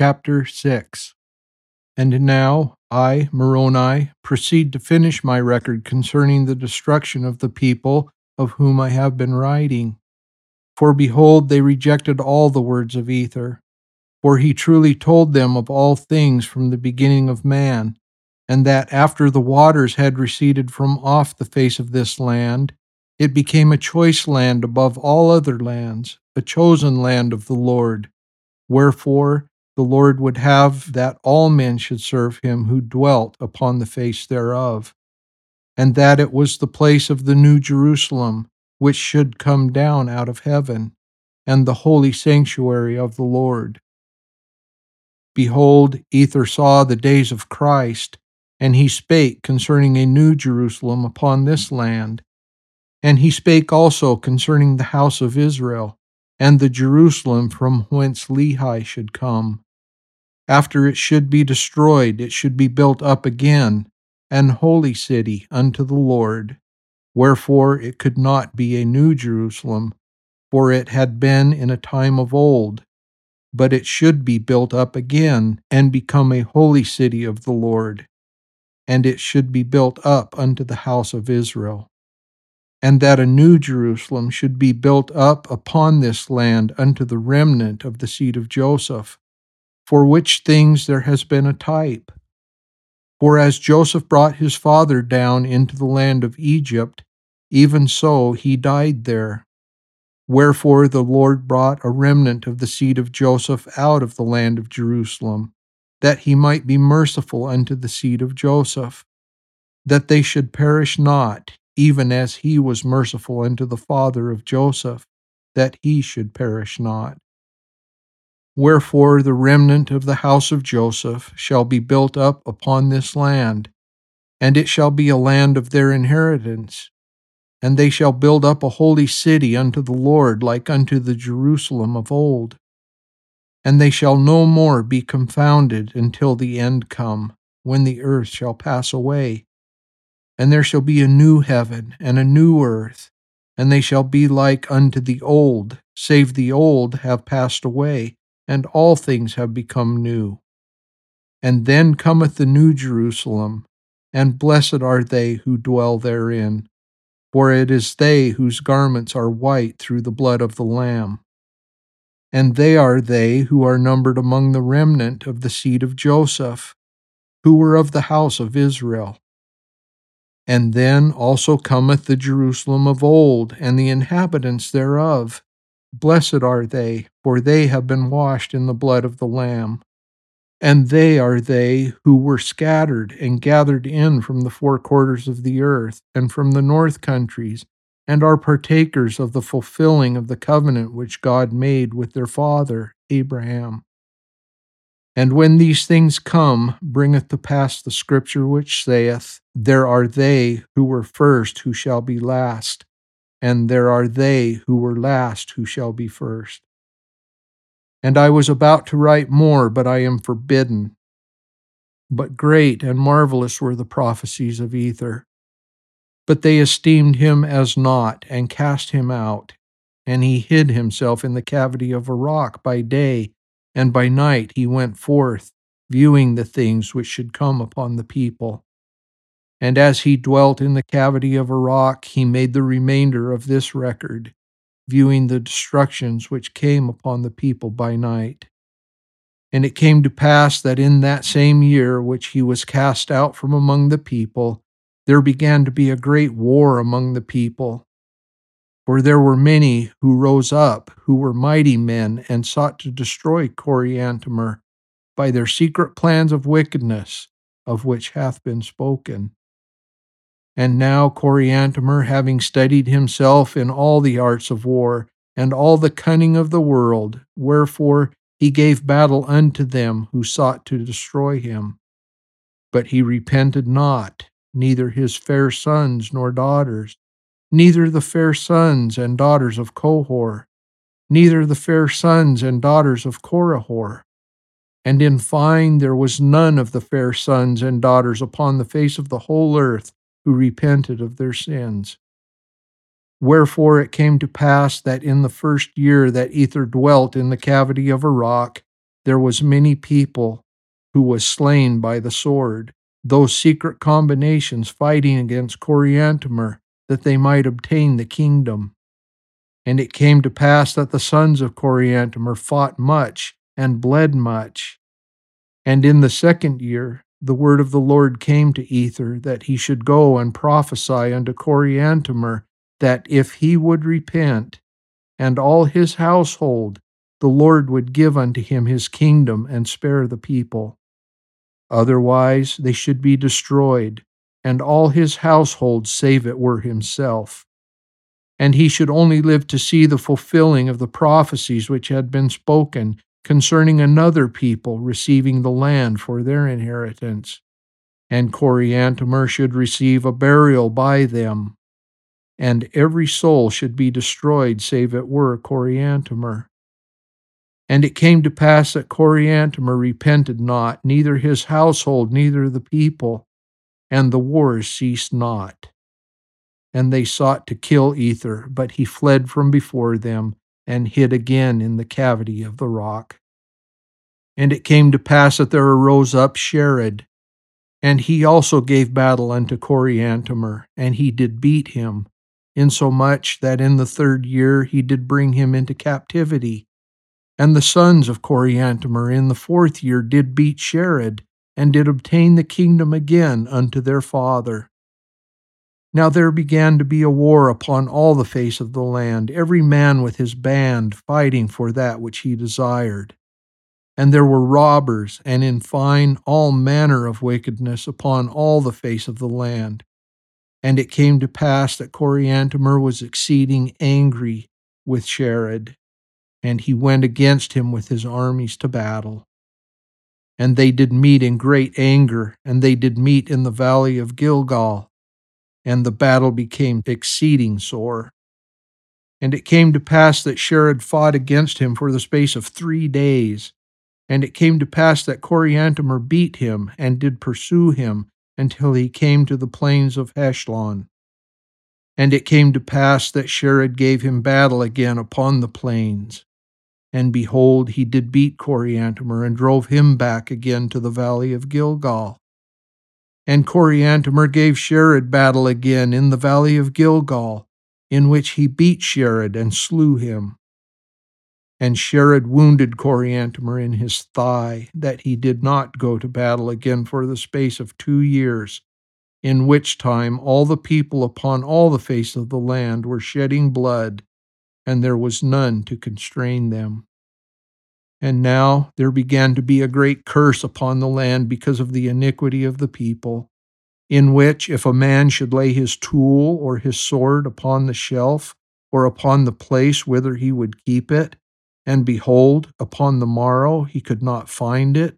Chapter 6 And now I, Moroni, proceed to finish my record concerning the destruction of the people of whom I have been writing. For behold, they rejected all the words of Ether. For he truly told them of all things from the beginning of man, and that after the waters had receded from off the face of this land, it became a choice land above all other lands, a chosen land of the Lord. Wherefore, the Lord would have that all men should serve him who dwelt upon the face thereof, and that it was the place of the new Jerusalem, which should come down out of heaven, and the holy sanctuary of the Lord. Behold, Ether saw the days of Christ, and he spake concerning a new Jerusalem upon this land. And he spake also concerning the house of Israel, and the Jerusalem from whence Lehi should come after it should be destroyed, it should be built up again, an holy city unto the Lord. Wherefore it could not be a new Jerusalem, for it had been in a time of old, but it should be built up again and become a holy city of the Lord, and it should be built up unto the house of Israel. And that a new Jerusalem should be built up upon this land unto the remnant of the seed of Joseph for which things there has been a type. For as Joseph brought his father down into the land of Egypt, even so he died there. Wherefore the Lord brought a remnant of the seed of Joseph out of the land of Jerusalem, that he might be merciful unto the seed of Joseph, that they should perish not, even as he was merciful unto the father of Joseph, that he should perish not. Wherefore the remnant of the house of Joseph shall be built up upon this land, and it shall be a land of their inheritance. And they shall build up a holy city unto the Lord, like unto the Jerusalem of old. And they shall no more be confounded until the end come, when the earth shall pass away. And there shall be a new heaven and a new earth, and they shall be like unto the old, save the old have passed away and all things have become new. And then cometh the new Jerusalem, and blessed are they who dwell therein, for it is they whose garments are white through the blood of the Lamb. And they are they who are numbered among the remnant of the seed of Joseph, who were of the house of Israel. And then also cometh the Jerusalem of old, and the inhabitants thereof, Blessed are they, for they have been washed in the blood of the Lamb. And they are they who were scattered and gathered in from the four quarters of the earth and from the north countries, and are partakers of the fulfilling of the covenant which God made with their father, Abraham. And when these things come, bringeth to pass the scripture which saith, There are they who were first who shall be last and there are they who were last who shall be first. And I was about to write more, but I am forbidden. But great and marvelous were the prophecies of Ether. But they esteemed him as naught, and cast him out. And he hid himself in the cavity of a rock by day, and by night he went forth, viewing the things which should come upon the people. And as he dwelt in the cavity of a rock, he made the remainder of this record, viewing the destructions which came upon the people by night. And it came to pass that in that same year which he was cast out from among the people, there began to be a great war among the people. For there were many who rose up, who were mighty men, and sought to destroy Coriantumr by their secret plans of wickedness, of which hath been spoken. And now Coriantumr, having studied himself in all the arts of war and all the cunning of the world, wherefore he gave battle unto them who sought to destroy him. But he repented not, neither his fair sons nor daughters, neither the fair sons and daughters of Cohor, neither the fair sons and daughters of Corihor. And in fine, there was none of the fair sons and daughters upon the face of the whole earth who repented of their sins. Wherefore it came to pass that in the first year that Ether dwelt in the cavity of a rock, there was many people who was slain by the sword, those secret combinations fighting against Coriantumr that they might obtain the kingdom. And it came to pass that the sons of Coriantumr fought much and bled much. And in the second year, the word of the Lord came to Ether that he should go and prophesy unto Coriantumr that if he would repent, and all his household, the Lord would give unto him his kingdom and spare the people. Otherwise they should be destroyed, and all his household save it were himself. And he should only live to see the fulfilling of the prophecies which had been spoken concerning another people receiving the land for their inheritance. And Coriantumr should receive a burial by them, and every soul should be destroyed save it were Coriantumr. And it came to pass that Coriantumr repented not, neither his household, neither the people, and the wars ceased not. And they sought to kill Ether, but he fled from before them and hid again in the cavity of the rock. And it came to pass that there arose up Shared, and he also gave battle unto Coriantumr, and he did beat him, insomuch that in the third year he did bring him into captivity. And the sons of Coriantumr in the fourth year did beat Shared, and did obtain the kingdom again unto their father. Now there began to be a war upon all the face of the land, every man with his band fighting for that which he desired. And there were robbers, and in fine, all manner of wickedness upon all the face of the land. And it came to pass that Coriantumr was exceeding angry with Shared, and he went against him with his armies to battle. And they did meet in great anger, and they did meet in the valley of Gilgal and the battle became exceeding sore. And it came to pass that Shared fought against him for the space of three days. And it came to pass that Coriantumr beat him and did pursue him until he came to the plains of Heshlon. And it came to pass that Shared gave him battle again upon the plains. And behold, he did beat Coriantumr and drove him back again to the valley of Gilgal. And Coriantumr gave Shared battle again in the valley of Gilgal, in which he beat Shared and slew him. And Shared wounded Coriantumr in his thigh, that he did not go to battle again for the space of two years, in which time all the people upon all the face of the land were shedding blood, and there was none to constrain them. And now there began to be a great curse upon the land because of the iniquity of the people, in which if a man should lay his tool or his sword upon the shelf or upon the place whither he would keep it, and behold, upon the morrow he could not find it,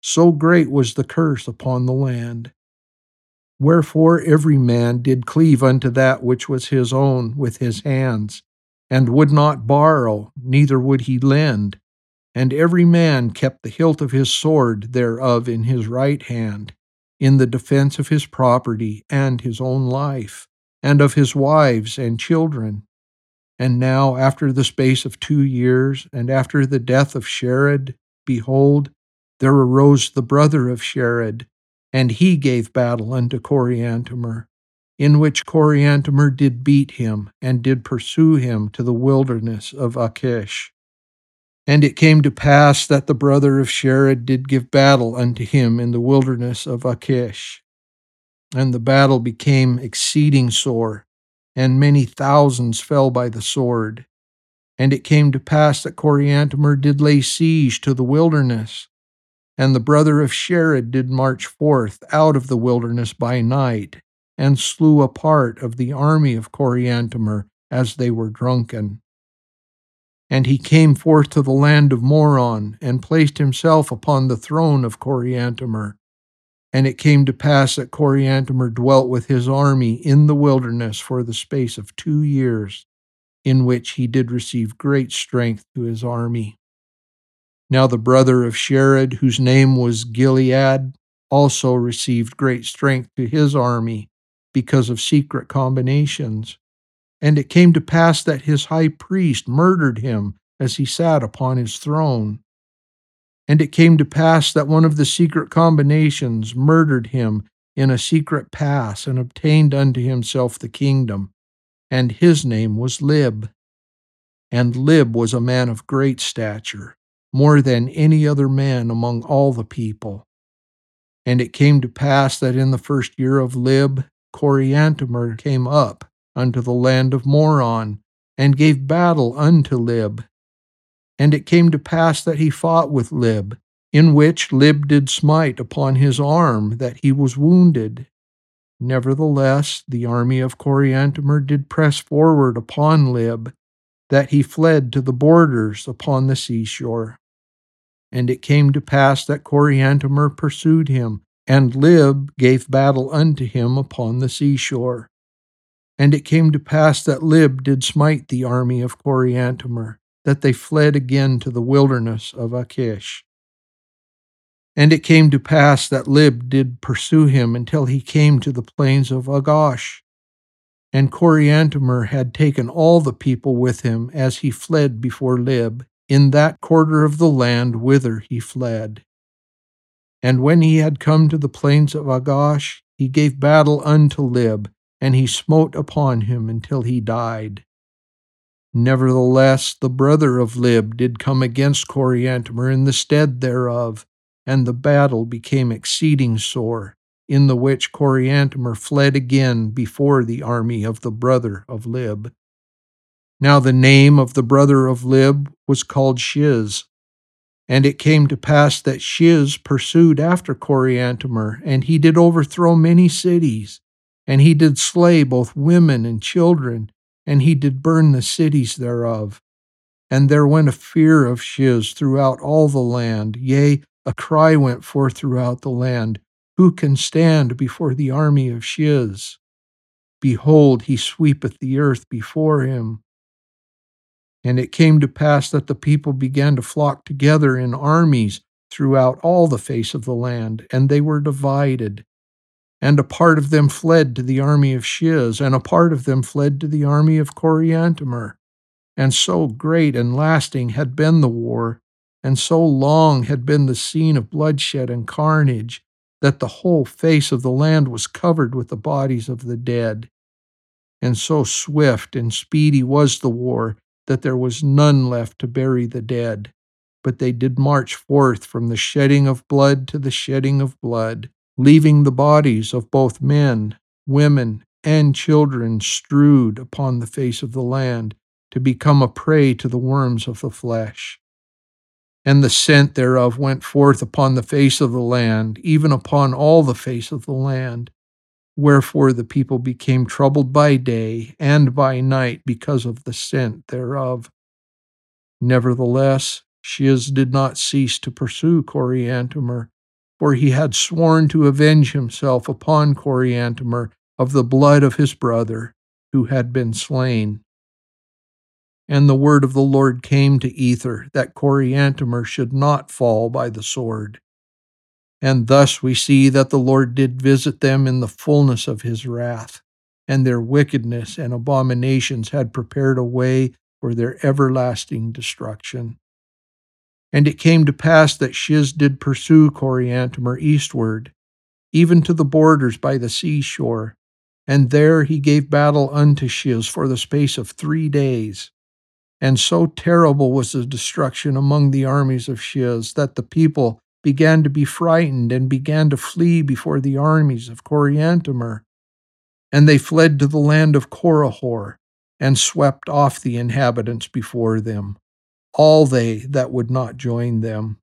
so great was the curse upon the land. Wherefore every man did cleave unto that which was his own with his hands, and would not borrow, neither would he lend and every man kept the hilt of his sword thereof in his right hand, in the defense of his property and his own life, and of his wives and children. And now, after the space of two years, and after the death of Shared, behold, there arose the brother of Shared, and he gave battle unto Coriantumr, in which Coriantumr did beat him, and did pursue him to the wilderness of Akish. And it came to pass that the brother of Shared did give battle unto him in the wilderness of Akish. And the battle became exceeding sore, and many thousands fell by the sword. And it came to pass that Coriantumr did lay siege to the wilderness. And the brother of Shared did march forth out of the wilderness by night, and slew a part of the army of Coriantumr as they were drunken. And he came forth to the land of Moron, and placed himself upon the throne of Coriantumr. And it came to pass that Coriantumr dwelt with his army in the wilderness for the space of two years, in which he did receive great strength to his army. Now the brother of Shared, whose name was Gilead, also received great strength to his army because of secret combinations. And it came to pass that his high priest murdered him as he sat upon his throne. And it came to pass that one of the secret combinations murdered him in a secret pass and obtained unto himself the kingdom. And his name was Lib. And Lib was a man of great stature, more than any other man among all the people. And it came to pass that in the first year of Lib, Coriantumr came up unto the land of Moron, and gave battle unto Lib. And it came to pass that he fought with Lib, in which Lib did smite upon his arm, that he was wounded. Nevertheless, the army of Coriantumr did press forward upon Lib, that he fled to the borders upon the seashore. And it came to pass that Coriantumr pursued him, and Lib gave battle unto him upon the seashore. And it came to pass that Lib did smite the army of Coriantumr, that they fled again to the wilderness of Akish. And it came to pass that Lib did pursue him until he came to the plains of Agosh. And Coriantumr had taken all the people with him as he fled before Lib, in that quarter of the land whither he fled. And when he had come to the plains of Agosh, he gave battle unto Lib, and he smote upon him until he died. Nevertheless, the brother of Lib did come against Coriantumr in the stead thereof, and the battle became exceeding sore, in the which Coriantumr fled again before the army of the brother of Lib. Now the name of the brother of Lib was called Shiz. And it came to pass that Shiz pursued after Coriantumr, and he did overthrow many cities. And he did slay both women and children, and he did burn the cities thereof. And there went a fear of Shiz throughout all the land, yea, a cry went forth throughout the land Who can stand before the army of Shiz? Behold, he sweepeth the earth before him. And it came to pass that the people began to flock together in armies throughout all the face of the land, and they were divided. And a part of them fled to the army of Shiz, and a part of them fled to the army of Coriantumr. And so great and lasting had been the war, and so long had been the scene of bloodshed and carnage, that the whole face of the land was covered with the bodies of the dead. And so swift and speedy was the war that there was none left to bury the dead. But they did march forth from the shedding of blood to the shedding of blood leaving the bodies of both men, women, and children strewed upon the face of the land to become a prey to the worms of the flesh. And the scent thereof went forth upon the face of the land, even upon all the face of the land. Wherefore the people became troubled by day and by night because of the scent thereof. Nevertheless, Shiz did not cease to pursue Coriantumr, for he had sworn to avenge himself upon Coriantumr of the blood of his brother, who had been slain. And the word of the Lord came to Ether that Coriantumr should not fall by the sword. And thus we see that the Lord did visit them in the fullness of his wrath, and their wickedness and abominations had prepared a way for their everlasting destruction. And it came to pass that Shiz did pursue Coriantumr eastward, even to the borders by the seashore, and there he gave battle unto Shiz for the space of three days. And so terrible was the destruction among the armies of Shiz that the people began to be frightened and began to flee before the armies of Coriantumr. And they fled to the land of Corihor and swept off the inhabitants before them all they that would not join them.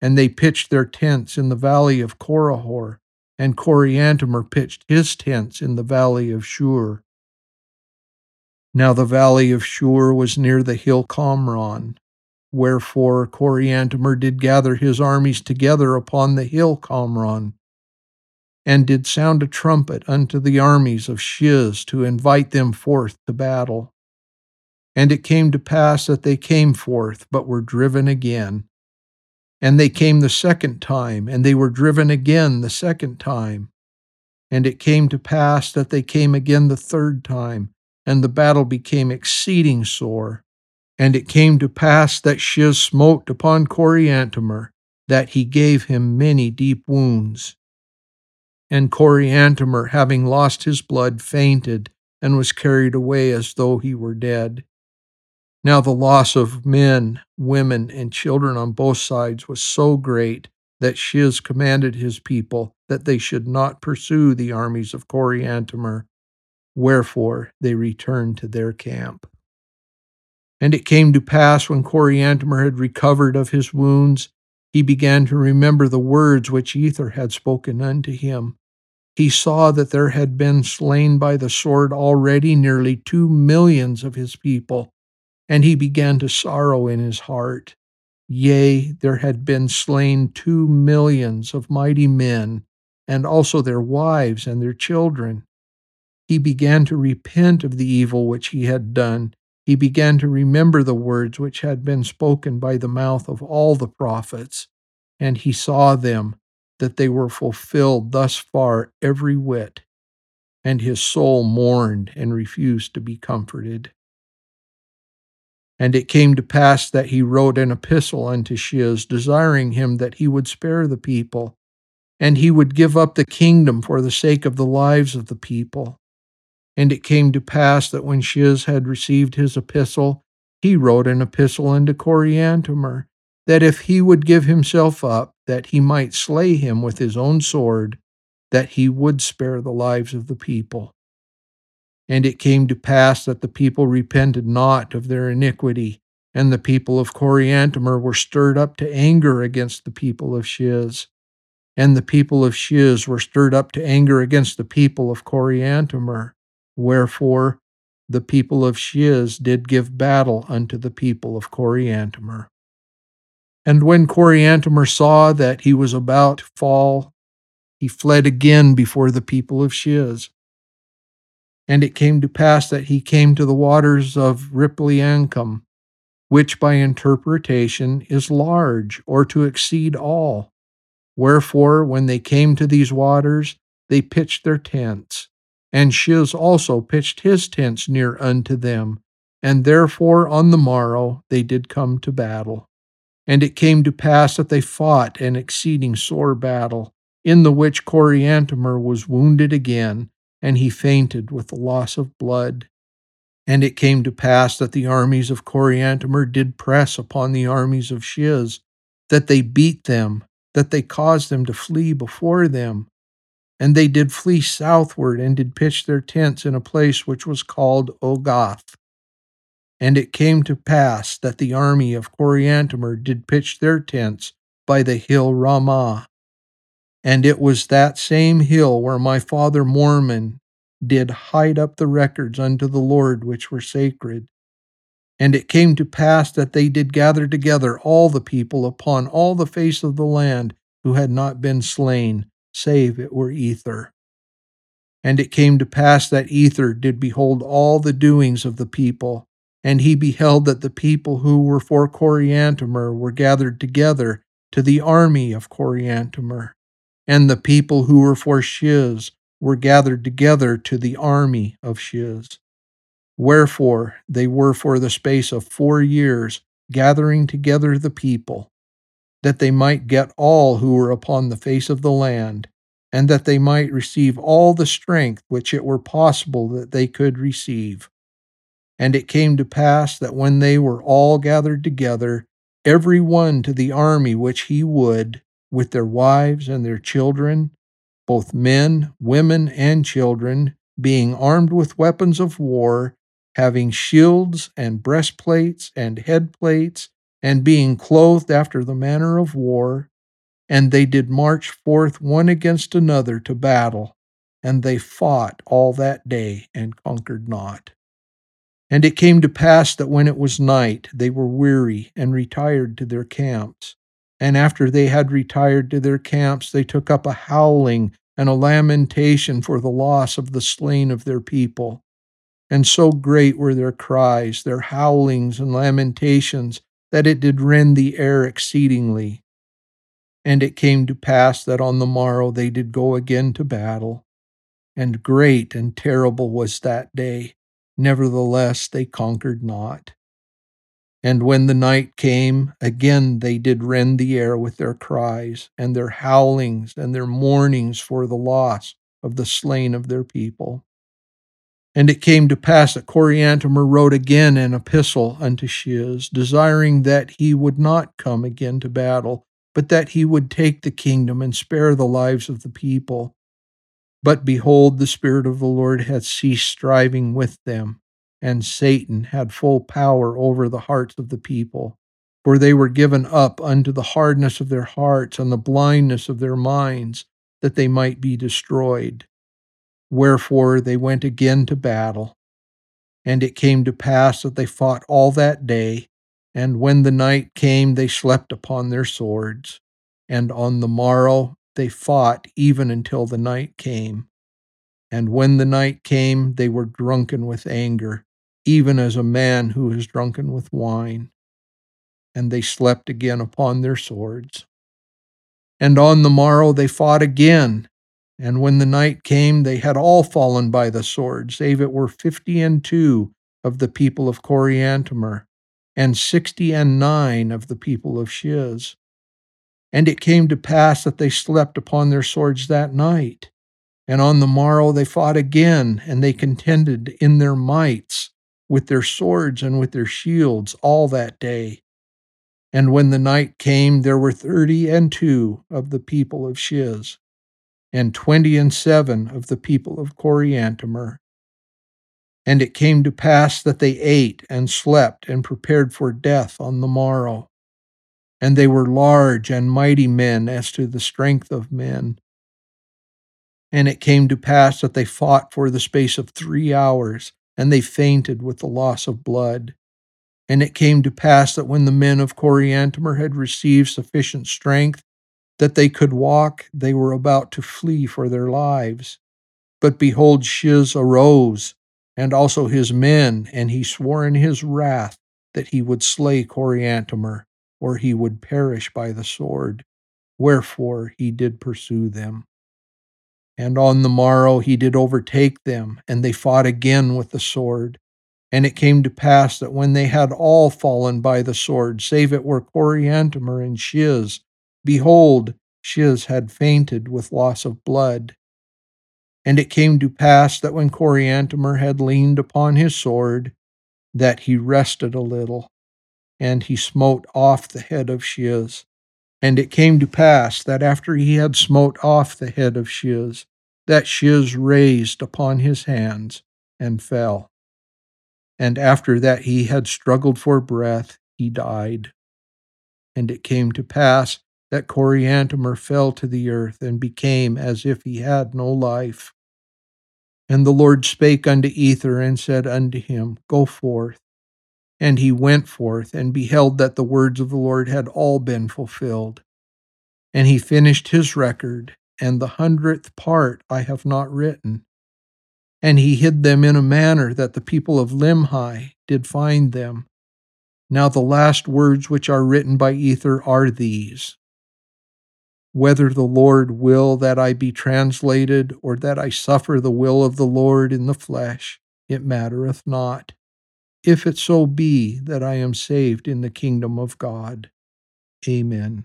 And they pitched their tents in the valley of Corihor, and Coriantumr pitched his tents in the valley of Shurr. Now the valley of Shurr was near the hill Comnor, wherefore Coriantumr did gather his armies together upon the hill Comnor, and did sound a trumpet unto the armies of Shiz to invite them forth to battle. And it came to pass that they came forth, but were driven again. And they came the second time, and they were driven again the second time. And it came to pass that they came again the third time, and the battle became exceeding sore. And it came to pass that Shiz smote upon Coriantumr, that he gave him many deep wounds. And Coriantumr, having lost his blood, fainted and was carried away as though he were dead. Now the loss of men, women, and children on both sides was so great that Shiz commanded his people that they should not pursue the armies of Coriantumr, wherefore they returned to their camp. And it came to pass when Coriantumr had recovered of his wounds, he began to remember the words which Ether had spoken unto him. He saw that there had been slain by the sword already nearly two millions of his people, and he began to sorrow in his heart. Yea, there had been slain two millions of mighty men, and also their wives and their children. He began to repent of the evil which he had done, he began to remember the words which had been spoken by the mouth of all the prophets, and he saw them, that they were fulfilled thus far every whit, and his soul mourned and refused to be comforted. And it came to pass that he wrote an epistle unto Shiz, desiring him that he would spare the people, and he would give up the kingdom for the sake of the lives of the people. And it came to pass that when Shiz had received his epistle, he wrote an epistle unto Coriantumr, that if he would give himself up, that he might slay him with his own sword, that he would spare the lives of the people. And it came to pass that the people repented not of their iniquity, and the people of Coriantumr were stirred up to anger against the people of Shiz. And the people of Shiz were stirred up to anger against the people of Coriantumr. Wherefore the people of Shiz did give battle unto the people of Coriantumr. And when Coriantumr saw that he was about to fall, he fled again before the people of Shiz. And it came to pass that he came to the waters of Ripliancum, which by interpretation is large, or to exceed all. Wherefore, when they came to these waters, they pitched their tents and Shiz also pitched his tents near unto them. And therefore on the morrow they did come to battle. And it came to pass that they fought an exceeding sore battle, in the which Coriantumr was wounded again, and he fainted with the loss of blood. And it came to pass that the armies of Coriantumr did press upon the armies of Shiz, that they beat them, that they caused them to flee before them, and they did flee southward and did pitch their tents in a place which was called Ogath. And it came to pass that the army of Coriantumr did pitch their tents by the hill Ramah. And it was that same hill where my father Mormon did hide up the records unto the Lord which were sacred. And it came to pass that they did gather together all the people upon all the face of the land who had not been slain, save it were Ether. And it came to pass that Ether did behold all the doings of the people, and he beheld that the people who were for Coriantumr were gathered together to the army of Coriantumr, and the people who were for Shiz were gathered together to the army of Shiz. Wherefore they were for the space of four years gathering together the people, that they might get all who were upon the face of the land, and that they might receive all the strength which it were possible that they could receive. And it came to pass that when they were all gathered together, every one to the army which he would, with their wives and their children, both men, women, and children, being armed with weapons of war, having shields and breastplates and headplates and being clothed after the manner of war, and they did march forth one against another to battle, and they fought all that day and conquered not. And it came to pass that when it was night, they were weary and retired to their camps. And after they had retired to their camps, they took up a howling and a lamentation for the loss of the slain of their people. And so great were their cries, their howlings and lamentations, that it did rend the air exceedingly. And it came to pass that on the morrow they did go again to battle. And great and terrible was that day. Nevertheless, they conquered not. And when the night came, again they did rend the air with their cries, and their howlings, and their mournings for the loss of the slain of their people. And it came to pass that Coriantumr wrote again an epistle unto Shiz, desiring that he would not come again to battle, but that he would take the kingdom and spare the lives of the people. But behold, the Spirit of the Lord had ceased striving with them and Satan had full power over the hearts of the people. For they were given up unto the hardness of their hearts and the blindness of their minds, that they might be destroyed. Wherefore they went again to battle. And it came to pass that they fought all that day, and when the night came, they slept upon their swords. And on the morrow they fought even until the night came. And when the night came, they were drunken with anger, even as a man who is drunken with wine. And they slept again upon their swords. And on the morrow they fought again. And when the night came, they had all fallen by the sword, save it were fifty and two of the people of Coriantumr, and sixty and nine of the people of Shiz. And it came to pass that they slept upon their swords that night. And on the morrow they fought again, and they contended in their mights with their swords and with their shields all that day. And when the night came, there were thirty and two of the people of Shiz, and twenty and seven of the people of Coriantumr. And it came to pass that they ate and slept and prepared for death on the morrow. And they were large and mighty men as to the strength of men. And it came to pass that they fought for the space of three hours and they fainted with the loss of blood. And it came to pass that when the men of Coriantumr had received sufficient strength that they could walk, they were about to flee for their lives. But behold, Shiz arose, and also his men, and he swore in his wrath that he would slay Coriantumr, or he would perish by the sword. Wherefore he did pursue them. And on the morrow he did overtake them, and they fought again with the sword. And it came to pass that when they had all fallen by the sword, save it were Coriantumr and Shiz, behold, Shiz had fainted with loss of blood. And it came to pass that when Coriantumr had leaned upon his sword, that he rested a little, and he smote off the head of Shiz. And it came to pass that after he had smote off the head of Shiz, that Shiz raised upon his hands and fell. And after that he had struggled for breath, he died. And it came to pass that Coriantumr fell to the earth and became as if he had no life. And the Lord spake unto Ether and said unto him, Go forth. And he went forth and beheld that the words of the Lord had all been fulfilled. And he finished his record, and the hundredth part I have not written. And he hid them in a manner that the people of Limhi did find them. Now the last words which are written by Ether are these Whether the Lord will that I be translated, or that I suffer the will of the Lord in the flesh, it mattereth not if it so be that I am saved in the kingdom of God. Amen.